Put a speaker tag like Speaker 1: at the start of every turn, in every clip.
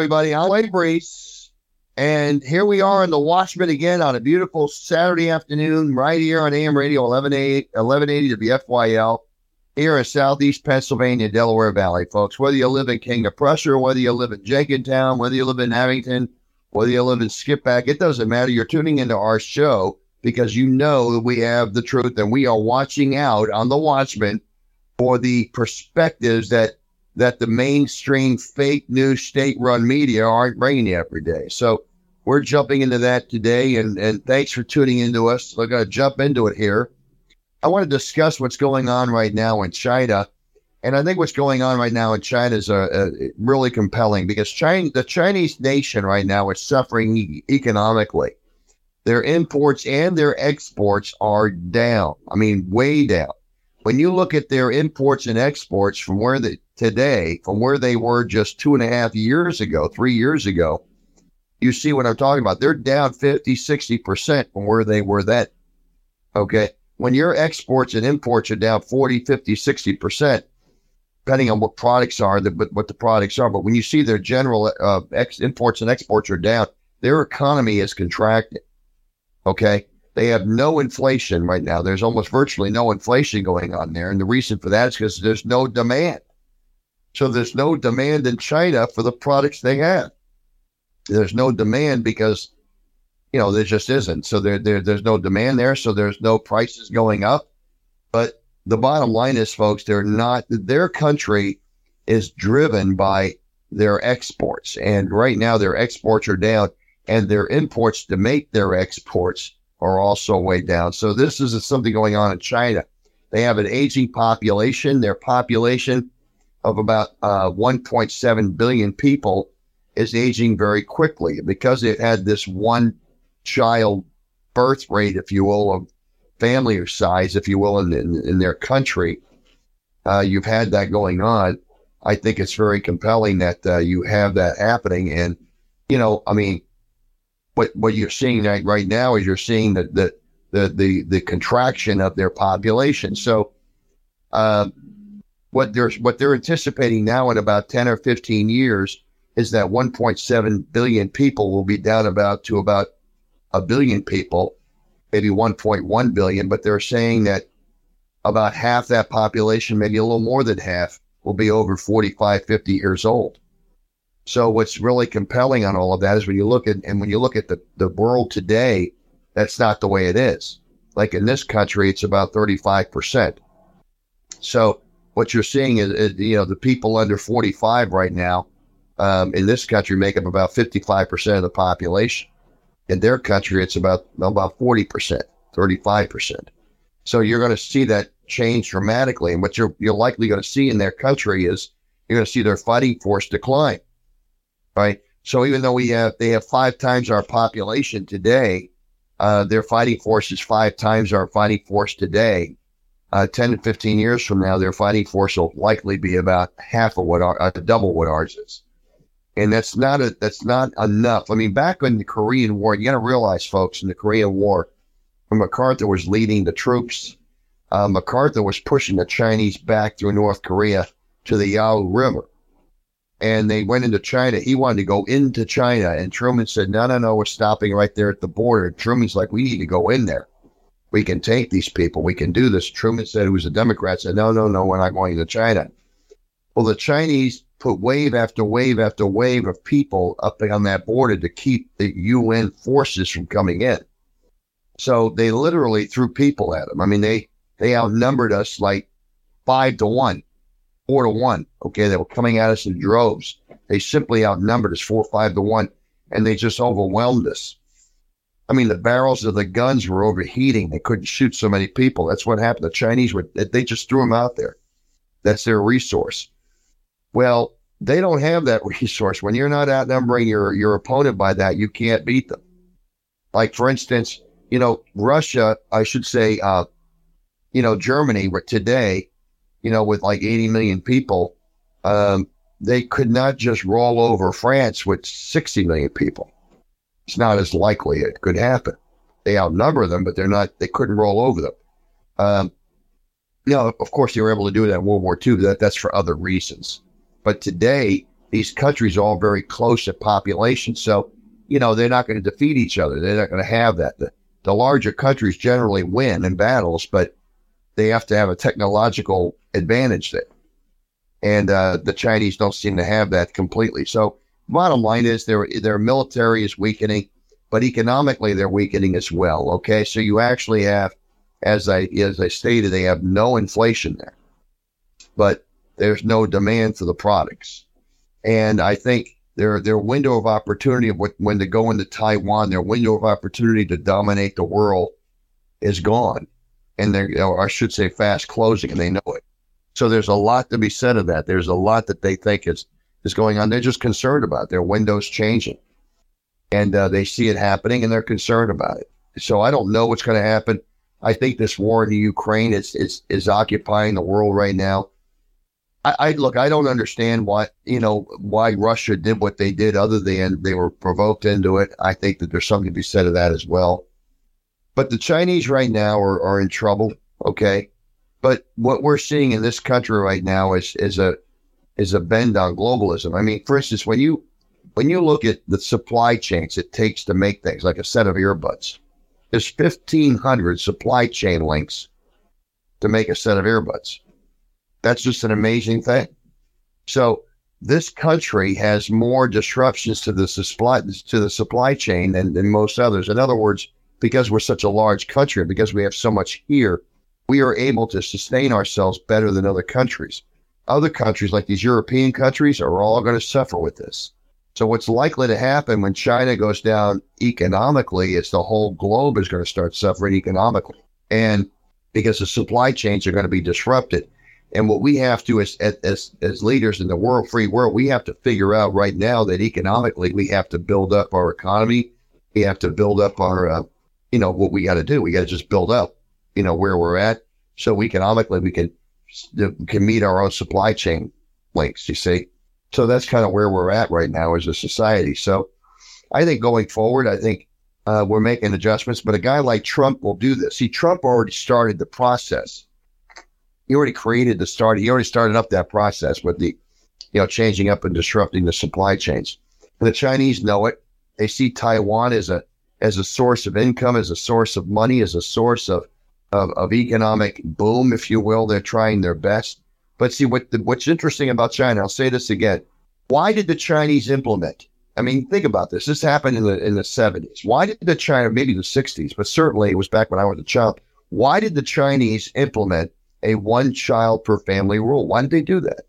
Speaker 1: Everybody. I'm Wade Brees, and here we are in the Watchman again on a beautiful Saturday afternoon, right here on AM Radio 1180, 1180 WFYL, here in Southeast Pennsylvania, Delaware Valley, folks. Whether you live in King of Prussia, whether you live in Jenkintown, whether you live in Abington, whether you live in Skippack, it doesn't matter. You're tuning into our show because you know that we have the truth and we are watching out on the Watchman for the perspectives that that the mainstream fake news state run media aren't bringing every day. So we're jumping into that today. And, and thanks for tuning into us. We're going to jump into it here. I want to discuss what's going on right now in China. And I think what's going on right now in China is uh, uh, really compelling because China, the Chinese nation right now is suffering e- economically. Their imports and their exports are down. I mean, way down. When you look at their imports and exports from where they today from where they were just two and a half years ago, three years ago, you see what I'm talking about. They're down 50, 60% from where they were then. Okay. When your exports and imports are down 40, 50, 60%, depending on what products are, the, what the products are, but when you see their general uh, ex, imports and exports are down, their economy is contracting. Okay. They have no inflation right now. There's almost virtually no inflation going on there. And the reason for that is because there's no demand. So there's no demand in China for the products they have. There's no demand because, you know, there just isn't. So there, there there's no demand there. So there's no prices going up. But the bottom line is, folks, they're not, their country is driven by their exports. And right now their exports are down and their imports to make their exports are also way down. So this is something going on in China. They have an aging population. Their population of about uh, 1.7 billion people is aging very quickly because it had this one child birth rate, if you will, of family size, if you will, in, in, in their country. Uh, you've had that going on. I think it's very compelling that uh, you have that happening. And, you know, I mean, what, what you're seeing right, right now is you're seeing the, the, the, the, the contraction of their population. So, uh, what they're what they're anticipating now in about 10 or 15 years is that 1.7 billion people will be down about to about a billion people, maybe 1.1 billion, but they're saying that about half that population, maybe a little more than half, will be over 45, 50 years old. So what's really compelling on all of that is when you look at and when you look at the, the world today, that's not the way it is. Like in this country, it's about 35%. So what you're seeing is, is, you know, the people under 45 right now um, in this country make up about 55% of the population. In their country, it's about about 40%, 35%. So you're going to see that change dramatically. And what you're, you're likely going to see in their country is you're going to see their fighting force decline, right? So even though we have, they have five times our population today, uh, their fighting force is five times our fighting force today uh, 10 to 15 years from now, their fighting force will likely be about half of what our, uh, double what ours is. And that's not a, that's not enough. I mean, back in the Korean War, you got to realize, folks, in the Korean War, when MacArthur was leading the troops, uh, MacArthur was pushing the Chinese back through North Korea to the Yalu River. And they went into China. He wanted to go into China. And Truman said, no, no, no, we're stopping right there at the border. And Truman's like, we need to go in there we can take these people. We can do this. Truman said, who was a Democrat, said, no, no, no, we're not going to China. Well, the Chinese put wave after wave after wave of people up on that border to keep the UN forces from coming in. So they literally threw people at them. I mean, they, they outnumbered us like five to one, four to one. Okay. They were coming at us in droves. They simply outnumbered us four, five to one, and they just overwhelmed us. I mean, the barrels of the guns were overheating. They couldn't shoot so many people. That's what happened. The Chinese were, they just threw them out there. That's their resource. Well, they don't have that resource. When you're not outnumbering your, your opponent by that, you can't beat them. Like, for instance, you know, Russia, I should say, uh, you know, Germany today, you know, with like 80 million people, um, they could not just roll over France with 60 million people it's not as likely it could happen. They outnumber them, but they're not, they couldn't roll over them. Um, of course, they were able to do that in World War II. That, that's for other reasons. But today, these countries are all very close in population. So, you know, they're not going to defeat each other. They're not going to have that. The, the larger countries generally win in battles, but they have to have a technological advantage there. And uh, the Chinese don't seem to have that completely. So, bottom line is their their military is weakening, but economically they're weakening as well. Okay, so you actually have, as I as I stated, they have no inflation there, but there's no demand for the products. And I think their their window of opportunity of when to go into Taiwan, their window of opportunity to dominate the world is gone, and they're or I should say fast closing, and they know it. So there's a lot to be said of that. There's a lot that they think is is going on. They're just concerned about their windows changing, and uh, they see it happening, and they're concerned about it. So I don't know what's going to happen. I think this war in the Ukraine is is is occupying the world right now. I, I, look, I don't understand why you know why Russia did what they did, other than they were provoked into it. I think that there's something to be said of that as well. But the Chinese right now are, are in trouble. Okay, but what we're seeing in this country right now is is a is a bend on globalism. I mean, for instance, when you when you look at the supply chains it takes to make things like a set of earbuds, there's 1,500 supply chain links to make a set of earbuds. That's just an amazing thing. So this country has more disruptions to the supply to the supply chain than, than most others. In other words, because we're such a large country, because we have so much here, we are able to sustain ourselves better than other countries. Other countries, like these European countries, are all going to suffer with this. So what's likely to happen when China goes down economically is the whole globe is going to start suffering economically. And because the supply chains are going to be disrupted. And what we have to, as, as, as leaders in the world, free world, we have to figure out right now that economically we have to build up our economy. We have to build up our, uh, you know, what we got to do. We got to just build up, you know, where we're at. So economically we can, can meet our own supply chain links, you see. So that's kind of where we're at right now as a society. So I think going forward, I think uh, we're making adjustments, but a guy like Trump will do this. See, Trump already started the process he already created the start. He already started up that process with the, you know, changing up and disrupting the supply chains. And the Chinese know it. They see Taiwan as a as a source of income, as a source of money, as a source of of, of economic boom, if you will. They're trying their best. But see what the, what's interesting about China. I'll say this again. Why did the Chinese implement? I mean, think about this. This happened in the in the seventies. Why did the China, maybe the sixties, but certainly it was back when I was a child. Why did the Chinese implement a one child per family rule. Why did they do that?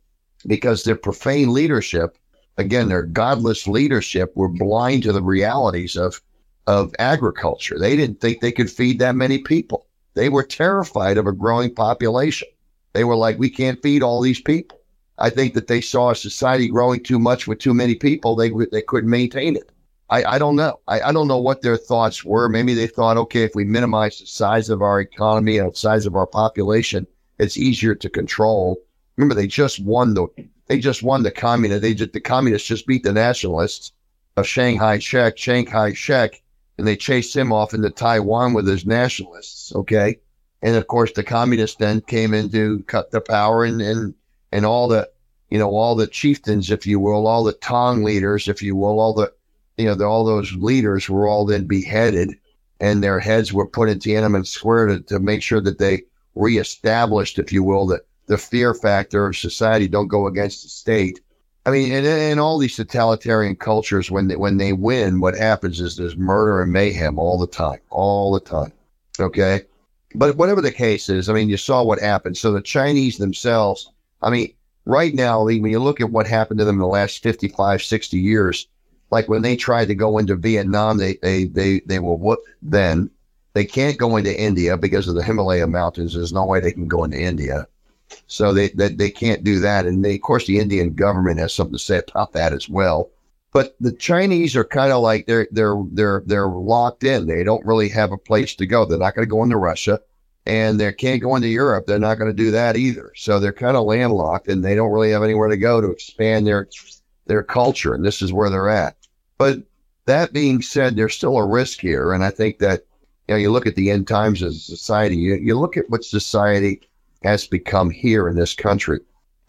Speaker 1: Because their profane leadership, again, their godless leadership, were blind to the realities of, of agriculture. They didn't think they could feed that many people. They were terrified of a growing population. They were like, we can't feed all these people. I think that they saw a society growing too much with too many people. They, they couldn't maintain it. I, I don't know. I, I don't know what their thoughts were. Maybe they thought, okay, if we minimize the size of our economy and the size of our population, it's easier to control. Remember, they just won the they just won the communist. They just, the communists just beat the nationalists of Chiang Kai-shek, Chiang Kai-shek, and they chased him off into Taiwan with his nationalists. Okay, and of course the communists then came in to cut the power and and and all the you know all the chieftains, if you will, all the Tong leaders, if you will, all the you know the, all those leaders were all then beheaded, and their heads were put in Tiananmen Square to, to make sure that they reestablished, if you will, that the fear factor of society don't go against the state. I mean, in, in all these totalitarian cultures, when they, when they win, what happens is there's murder and mayhem all the time, all the time. Okay. But whatever the case is, I mean, you saw what happened. So the Chinese themselves, I mean, right now, when you look at what happened to them in the last 55, 60 years, like when they tried to go into Vietnam, they, they, they, they were whooped then. They can't go into India because of the Himalaya mountains. There's no way they can go into India. So they, they, they can't do that. And they, of course, the Indian government has something to say about that as well. But the Chinese are kind of like they're they're they're they're locked in. They don't really have a place to go. They're not going to go into Russia, and they can't go into Europe. They're not going to do that either. So they're kind of landlocked, and they don't really have anywhere to go to expand their their culture. And this is where they're at. But that being said, there's still a risk here, and I think that you know, you look at the end times of society, you, you look at what society has become here in this country.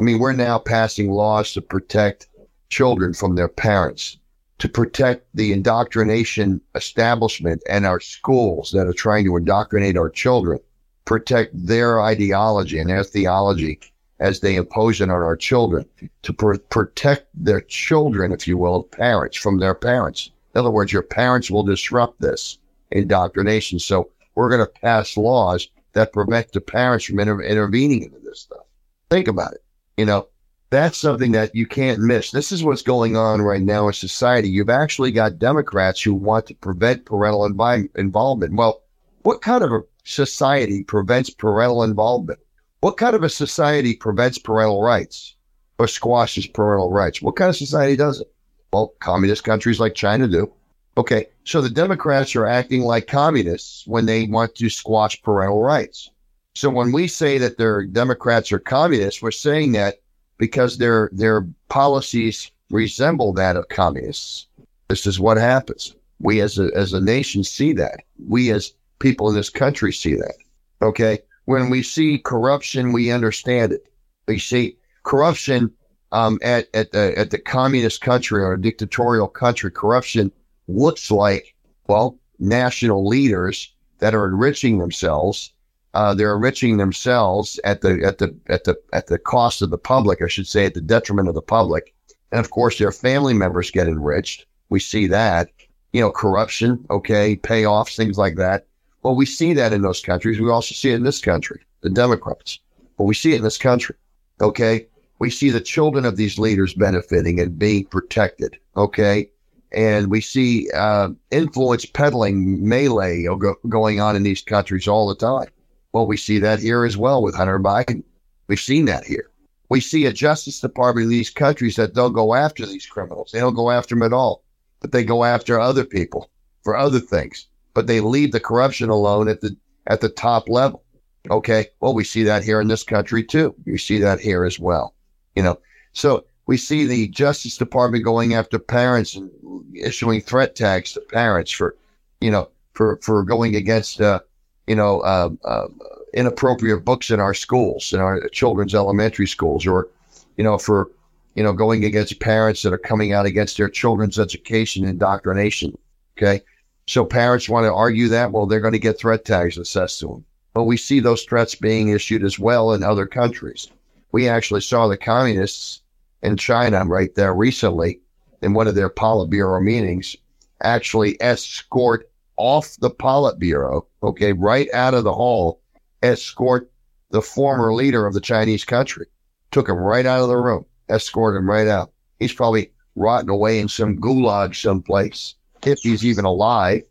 Speaker 1: I mean, we're now passing laws to protect children from their parents, to protect the indoctrination establishment and our schools that are trying to indoctrinate our children, protect their ideology and their theology as they impose it on our children, to pr- protect their children, if you will, parents from their parents. In other words, your parents will disrupt this indoctrination. So we're going to pass laws that prevent the parents from inter- intervening into this stuff. Think about it. You know, that's something that you can't miss. This is what's going on right now in society. You've actually got Democrats who want to prevent parental invi- involvement. Well, what kind of a society prevents parental involvement? What kind of a society prevents parental rights or squashes parental rights? What kind of society does it? Well, communist countries like China do. Okay, so the Democrats are acting like communists when they want to squash parental rights. So when we say that their Democrats are communists, we're saying that because their their policies resemble that of communists. This is what happens. We as a as a nation see that. We as people in this country see that. Okay. When we see corruption, we understand it. We see corruption um, at at the at the communist country or dictatorial country. Corruption looks like well national leaders that are enriching themselves uh, they're enriching themselves at the at the at the at the cost of the public, I should say, at the detriment of the public. And of course, their family members get enriched. We see that, you know, corruption, okay, payoffs, things like that. Well, we see that in those countries. We also see it in this country, the Democrats. But we see it in this country, okay. We see the children of these leaders benefiting and being protected, okay. And we see uh, influence peddling melee go- going on in these countries all the time. Well, we see that here as well with Hunter Biden. We've seen that here. We see a Justice Department in these countries that don't go after these criminals. They don't go after them at all, but they go after other people for other things. But they leave the corruption alone at the at the top level. Okay. Well, we see that here in this country too. We see that here as well. You know, so we see the Justice Department going after parents and issuing threat tags to parents for, you know, for for going against uh, you know, uh, uh, inappropriate books in our schools, in our children's elementary schools, or, you know, for, you know, going against parents that are coming out against their children's education indoctrination. Okay. So parents want to argue that, well, they're going to get threat tags assessed to them. But we see those threats being issued as well in other countries. We actually saw the communists in China right there recently in one of their Politburo meetings actually escort off the Politburo, okay, right out of the hall, escort the former leader of the Chinese country. Took him right out of the room, escorted him right out. He's probably rotting away in some gulag someplace, if he's even alive.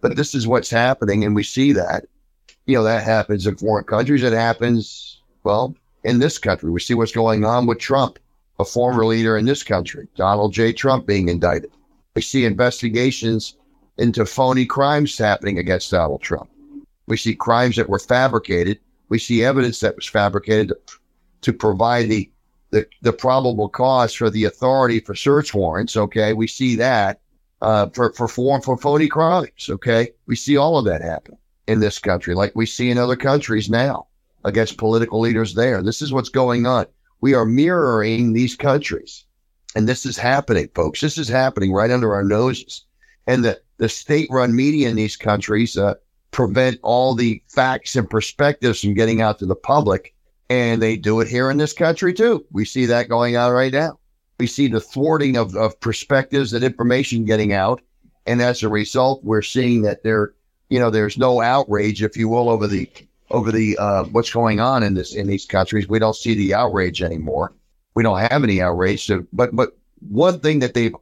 Speaker 1: But this is what's happening, and we see that. You know, that happens in foreign countries. It happens, well, in this country. We see what's going on with Trump, a former leader in this country, Donald J. Trump being indicted. We see investigations into phony crimes happening against Donald Trump. We see crimes that were fabricated. We see evidence that was fabricated to, provide the, the, the probable cause for the authority for search warrants. Okay, we see that uh, for for for, for phony crimes. Okay, we see all of that happen in this country, like we see in other countries now against political leaders there. This is what's going on. We are mirroring these countries, and this is happening, folks. This is happening right under our noses, and the the state-run media in these countries uh, prevent all the facts and perspectives from getting out to the public. And they do it here in this country too. We see that going on right now. We see the thwarting of, of perspectives and information getting out. And as a result, we're seeing that there, you know, there's no outrage, if you will, over the over the uh, what's going on in this in these countries. We don't see the outrage anymore. We don't have any outrage. But but one thing that they've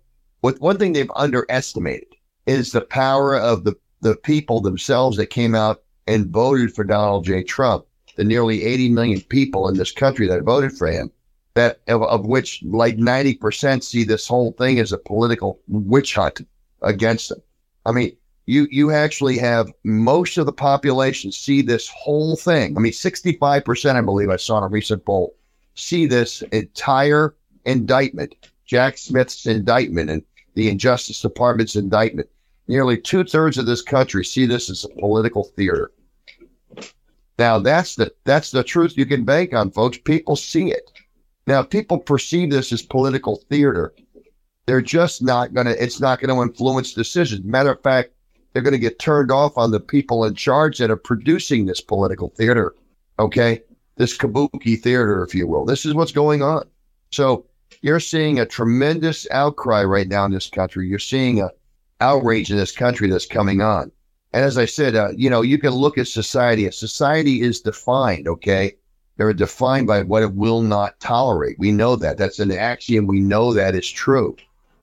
Speaker 1: with one thing they've underestimated is the power of the the people themselves that came out and voted for Donald J. Trump, the nearly 80 million people in this country that voted for him, that of, of which like 90% see this whole thing as a political witch hunt against them. I mean, you you actually have most of the population see this whole thing. I mean, 65%, I believe I saw in a recent poll, see this entire indictment, Jack Smith's indictment and the Injustice Department's indictment Nearly two thirds of this country see this as a political theater. Now that's the that's the truth you can bank on, folks. People see it. Now people perceive this as political theater. they're just not to, it's not going to influence decisions. Matter of fact, they're going to get turned off on the people in charge that are producing this political theater. Okay. This kabuki theater, if you will. This is what's going on. So you're seeing a tremendous outcry right now in this country. You're seeing a outrage in this country that's coming on. And as I said, uh, you know, you can look at society. Society is defined, okay? They're defined by what it will not tolerate. We know that. That's an axiom. We know that is true.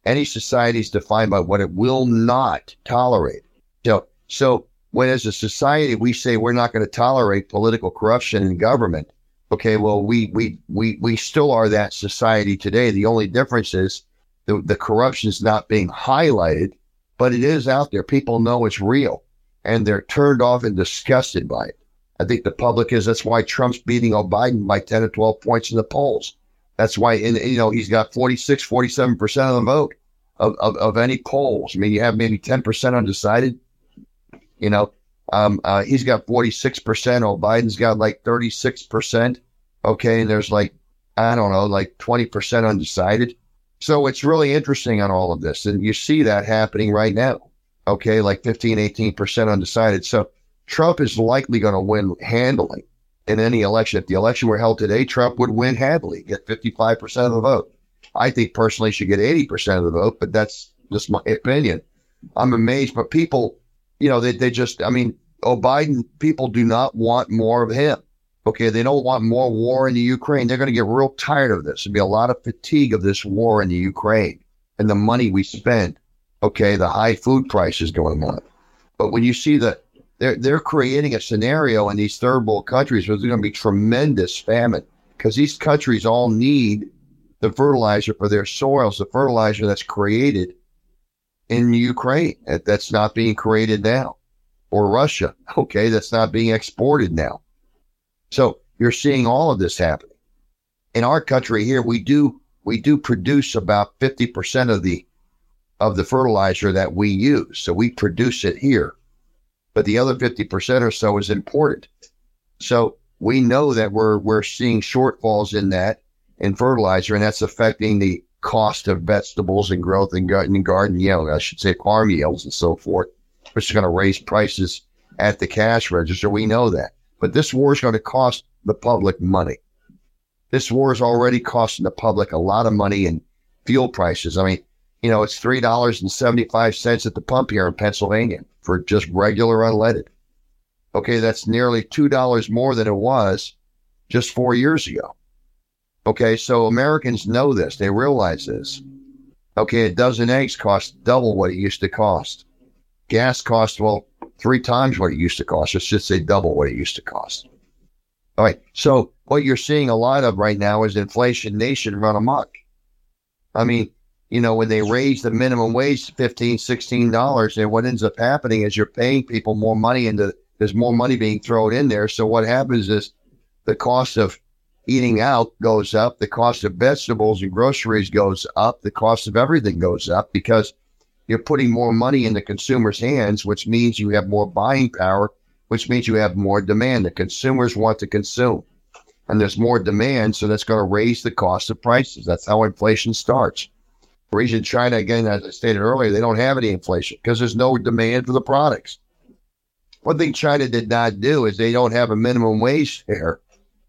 Speaker 1: Any society is defined by what it will not tolerate. So, so when as a society we say we're not going to tolerate political corruption in government, okay, well we we we we still are that society today. The only difference is the, the corruption is not being highlighted, but it is out there. People know it's real and they're turned off and disgusted by it. I think the public is. That's why Trump's beating Biden by 10 or 12 points in the polls. That's why, in, you know, he's got 46, 47% of the vote of, of, of any polls. I mean, you have maybe 10% undecided. You know, um, uh, he's got 46%. Oh, Biden's got like 36%. Okay. There's like, I don't know, like 20% undecided. So it's really interesting on all of this. And you see that happening right now. Okay. Like 15, 18% undecided. So Trump is likely going to win handily in any election. If the election were held today, Trump would win handily, get 55% of the vote. I think personally should get 80% of the vote, but that's just my opinion. I'm amazed, but people, you know, they, they just, I mean, oh, Biden, people do not want more of him. Okay. They don't want more war in the Ukraine. They're going to get real tired of this. There'll be a lot of fatigue of this war in the Ukraine and the money we spend. Okay. The high food prices going on. But when you see that they're, they're creating a scenario in these third world countries where there's going to be tremendous famine because these countries all need the fertilizer for their soils, the fertilizer that's created in Ukraine that's not being created now, or Russia, okay, that's not being exported now. So you're seeing all of this happening. In our country here, we do we do produce about 50% of the of the fertilizer that we use. So we produce it here. But the other 50% or so is imported. So we know that we're we're seeing shortfalls in that in fertilizer, and that's affecting the cost of vegetables and growth and garden, garden yield, I should say farm yields and so forth, which is going to raise prices at the cash register. We know that. But this war is going to cost the public money. This war is already costing the public a lot of money in fuel prices. I mean, you know, it's three dollars and seventy five cents at the pump here in Pennsylvania for just regular unleaded. Okay, that's nearly two dollars more than it was just four years ago. Okay, so Americans know this. They realize this. Okay, a dozen eggs cost double what it used to cost. Gas costs, well, three times what it used to cost. Let's just say double what it used to cost. All right. So what you're seeing a lot of right now is inflation nation run amok. I mean, you know, when they raise the minimum wage to 15 $16, and what ends up happening is you're paying people more money into, there's more money being thrown in there. So what happens is the cost of eating out goes up, the cost of vegetables and groceries goes up, the cost of everything goes up because you're putting more money in the consumer's hands, which means you have more buying power, which means you have more demand. The consumers want to consume. And there's more demand, so that's going to raise the cost of prices. That's how inflation starts. The China, again, as I stated earlier, they don't have any inflation because there's no demand for the products. One thing China did not do is they don't have a minimum wage there.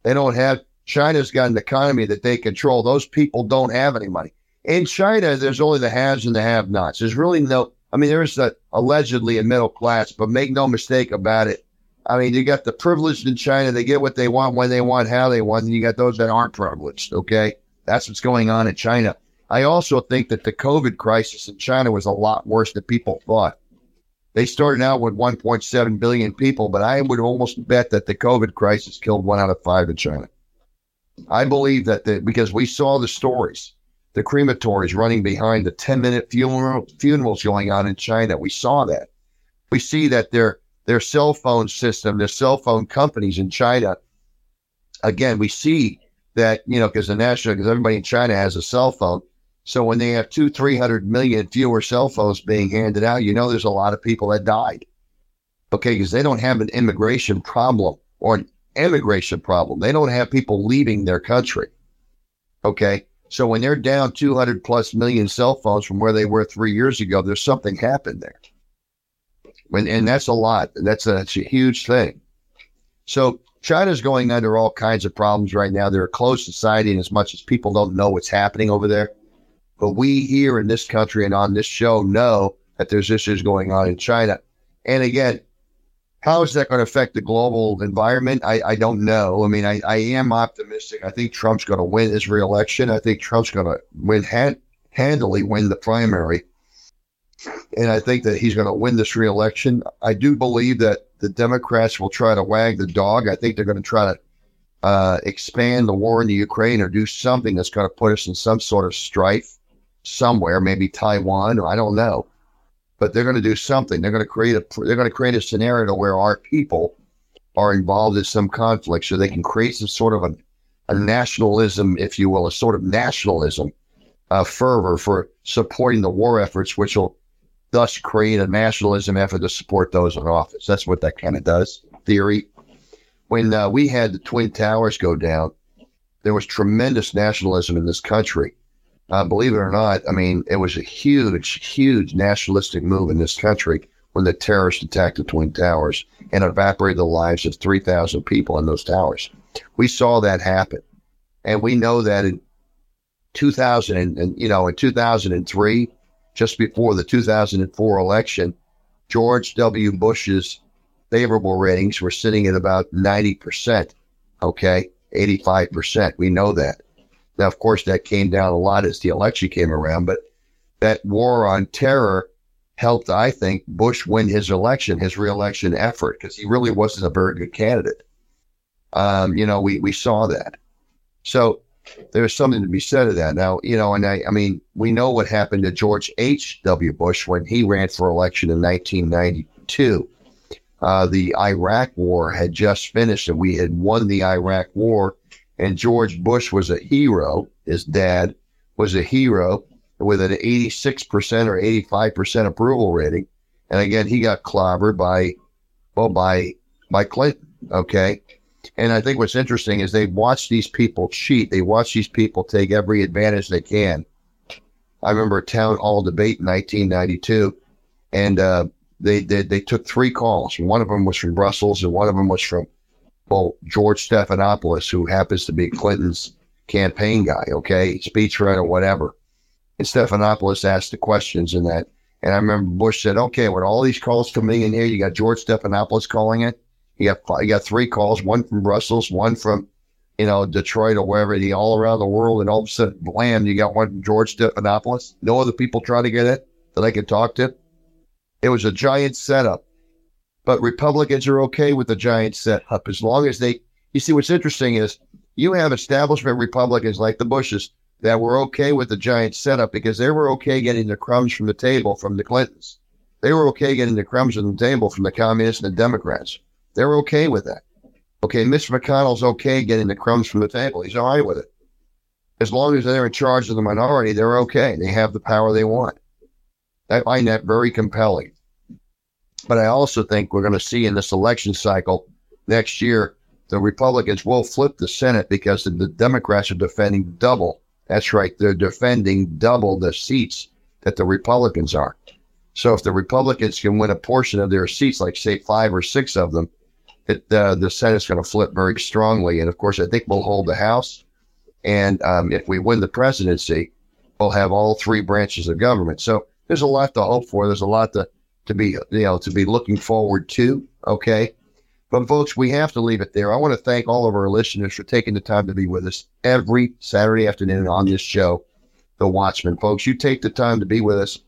Speaker 1: They don't have China's got an economy that they control. Those people don't have any money. In China, there's only the haves and the have nots. There's really no, I mean, there is a, allegedly a middle class, but make no mistake about it. I mean, you got the privileged in China. They get what they want, when they want, how they want. And you got those that aren't privileged. Okay. That's what's going on in China. I also think that the COVID crisis in China was a lot worse than people thought. They started out with 1.7 billion people, but I would almost bet that the COVID crisis killed one out of five in China. I believe that the, because we saw the stories, the crematories running behind the 10 minute funeral, funerals going on in China. We saw that. We see that their, their cell phone system, their cell phone companies in China, again, we see that, you know, because the national, because everybody in China has a cell phone. So when they have two, 300 million fewer cell phones being handed out, you know, there's a lot of people that died. Okay. Because they don't have an immigration problem or an immigration problem. They don't have people leaving their country. Okay. So when they're down 200 plus million cell phones from where they were three years ago, there's something happened there. When, and that's a lot. That's a, that's a huge thing. So China's going under all kinds of problems right now. They're a closed society, and as much as people don't know what's happening over there, but we here in this country and on this show know that there's issues going on in China. And again, how is that going to affect the global environment? I, I don't know. I mean, I, I am optimistic. I think Trump's going to win his reelection. I think Trump's going to win hand, handily win the primary. And I think that he's going to win this reelection. I do believe that the Democrats will try to wag the dog. I think they're going to try to uh, expand the war in the Ukraine or do something that's going to put us in some sort of strife somewhere, maybe Taiwan, or I don't know but they're going to do something. They're going to create a they're going to create a scenario where our people are involved in some conflict, so they can create some sort of a, a nationalism, if you will, a sort of nationalism uh, fervor for supporting the war efforts, which will thus create a nationalism effort to support those in office. That's what that kind of does. Theory. When uh, we had the Twin Towers go down, there was tremendous nationalism in this country uh, believe it or not, I mean, it was a huge, huge nationalistic move in this country when the terrorists attacked the Twin Towers and evaporated the lives of 3,000 people in those towers. We saw that happen. And we know that in 2000, and, and you know, in 2003, just before the 2004 election, George W. Bush's favorable ratings were sitting at about 90%. Okay. 85%. We know that. Now, of course, that came down a lot as the election came around, but that war on terror helped, I think, Bush win his election, his reelection effort, because he really wasn't a very good candidate. Um, you know, we, we saw that. So there's something to be said of that. Now, you know, and I, I mean, we know what happened to George H.W. Bush when he ran for election in 1992. Uh, the Iraq war had just finished and we had won the Iraq war and George Bush was a hero. His dad was a hero with an 86% or 85% approval rating. And again, he got clobbered by, well, by, by Clinton. Okay. And I think what's interesting is they watch these people cheat. They watch these people take every advantage they can. I remember a town hall debate in 1992, and uh, they, they they took three calls. One of them was from Brussels, and one of them was from well, George Stephanopoulos, who happens to be Clinton's campaign guy, okay, speechwriter, or whatever. And Stephanopoulos asked the questions in that. And I remember Bush said, okay, with all these calls coming in here, you got George Stephanopoulos calling it. You got, you got three calls, one from Brussels, one from, you know, Detroit or wherever, he all around the world. And all of a sudden, blam, you got one from George Stephanopoulos. No other people trying to get it that I could talk to. It was a giant setup. But Republicans are okay with the giant setup as long as they. You see, what's interesting is you have establishment Republicans like the Bushes that were okay with the giant setup because they were okay getting the crumbs from the table from the Clintons. They were okay getting the crumbs from the table from the communists and the Democrats. They were okay with that. Okay, Mitch McConnell's okay getting the crumbs from the table. He's all right with it. As long as they're in charge of the minority, they're okay. They have the power they want. I find that very compelling. But I also think we're going to see in this election cycle next year, the Republicans will flip the Senate because the Democrats are defending double. That's right. They're defending double the seats that the Republicans are. So if the Republicans can win a portion of their seats, like say five or six of them, it, uh, the Senate's going to flip very strongly. And of course, I think we'll hold the House. And um, if we win the presidency, we'll have all three branches of government. So there's a lot to hope for. There's a lot to to be, you know, to be looking forward to. Okay. But folks, we have to leave it there. I want to thank all of our listeners for taking the time to be with us every Saturday afternoon on this show, The Watchman. Folks, you take the time to be with us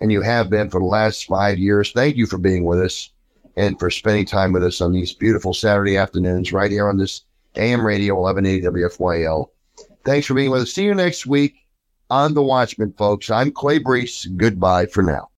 Speaker 1: and you have been for the last five years. Thank you for being with us and for spending time with us on these beautiful Saturday afternoons right here on this AM radio 1180 WFYL. Thanks for being with us. See you next week on The Watchman, folks. I'm Clay Brees. Goodbye for now.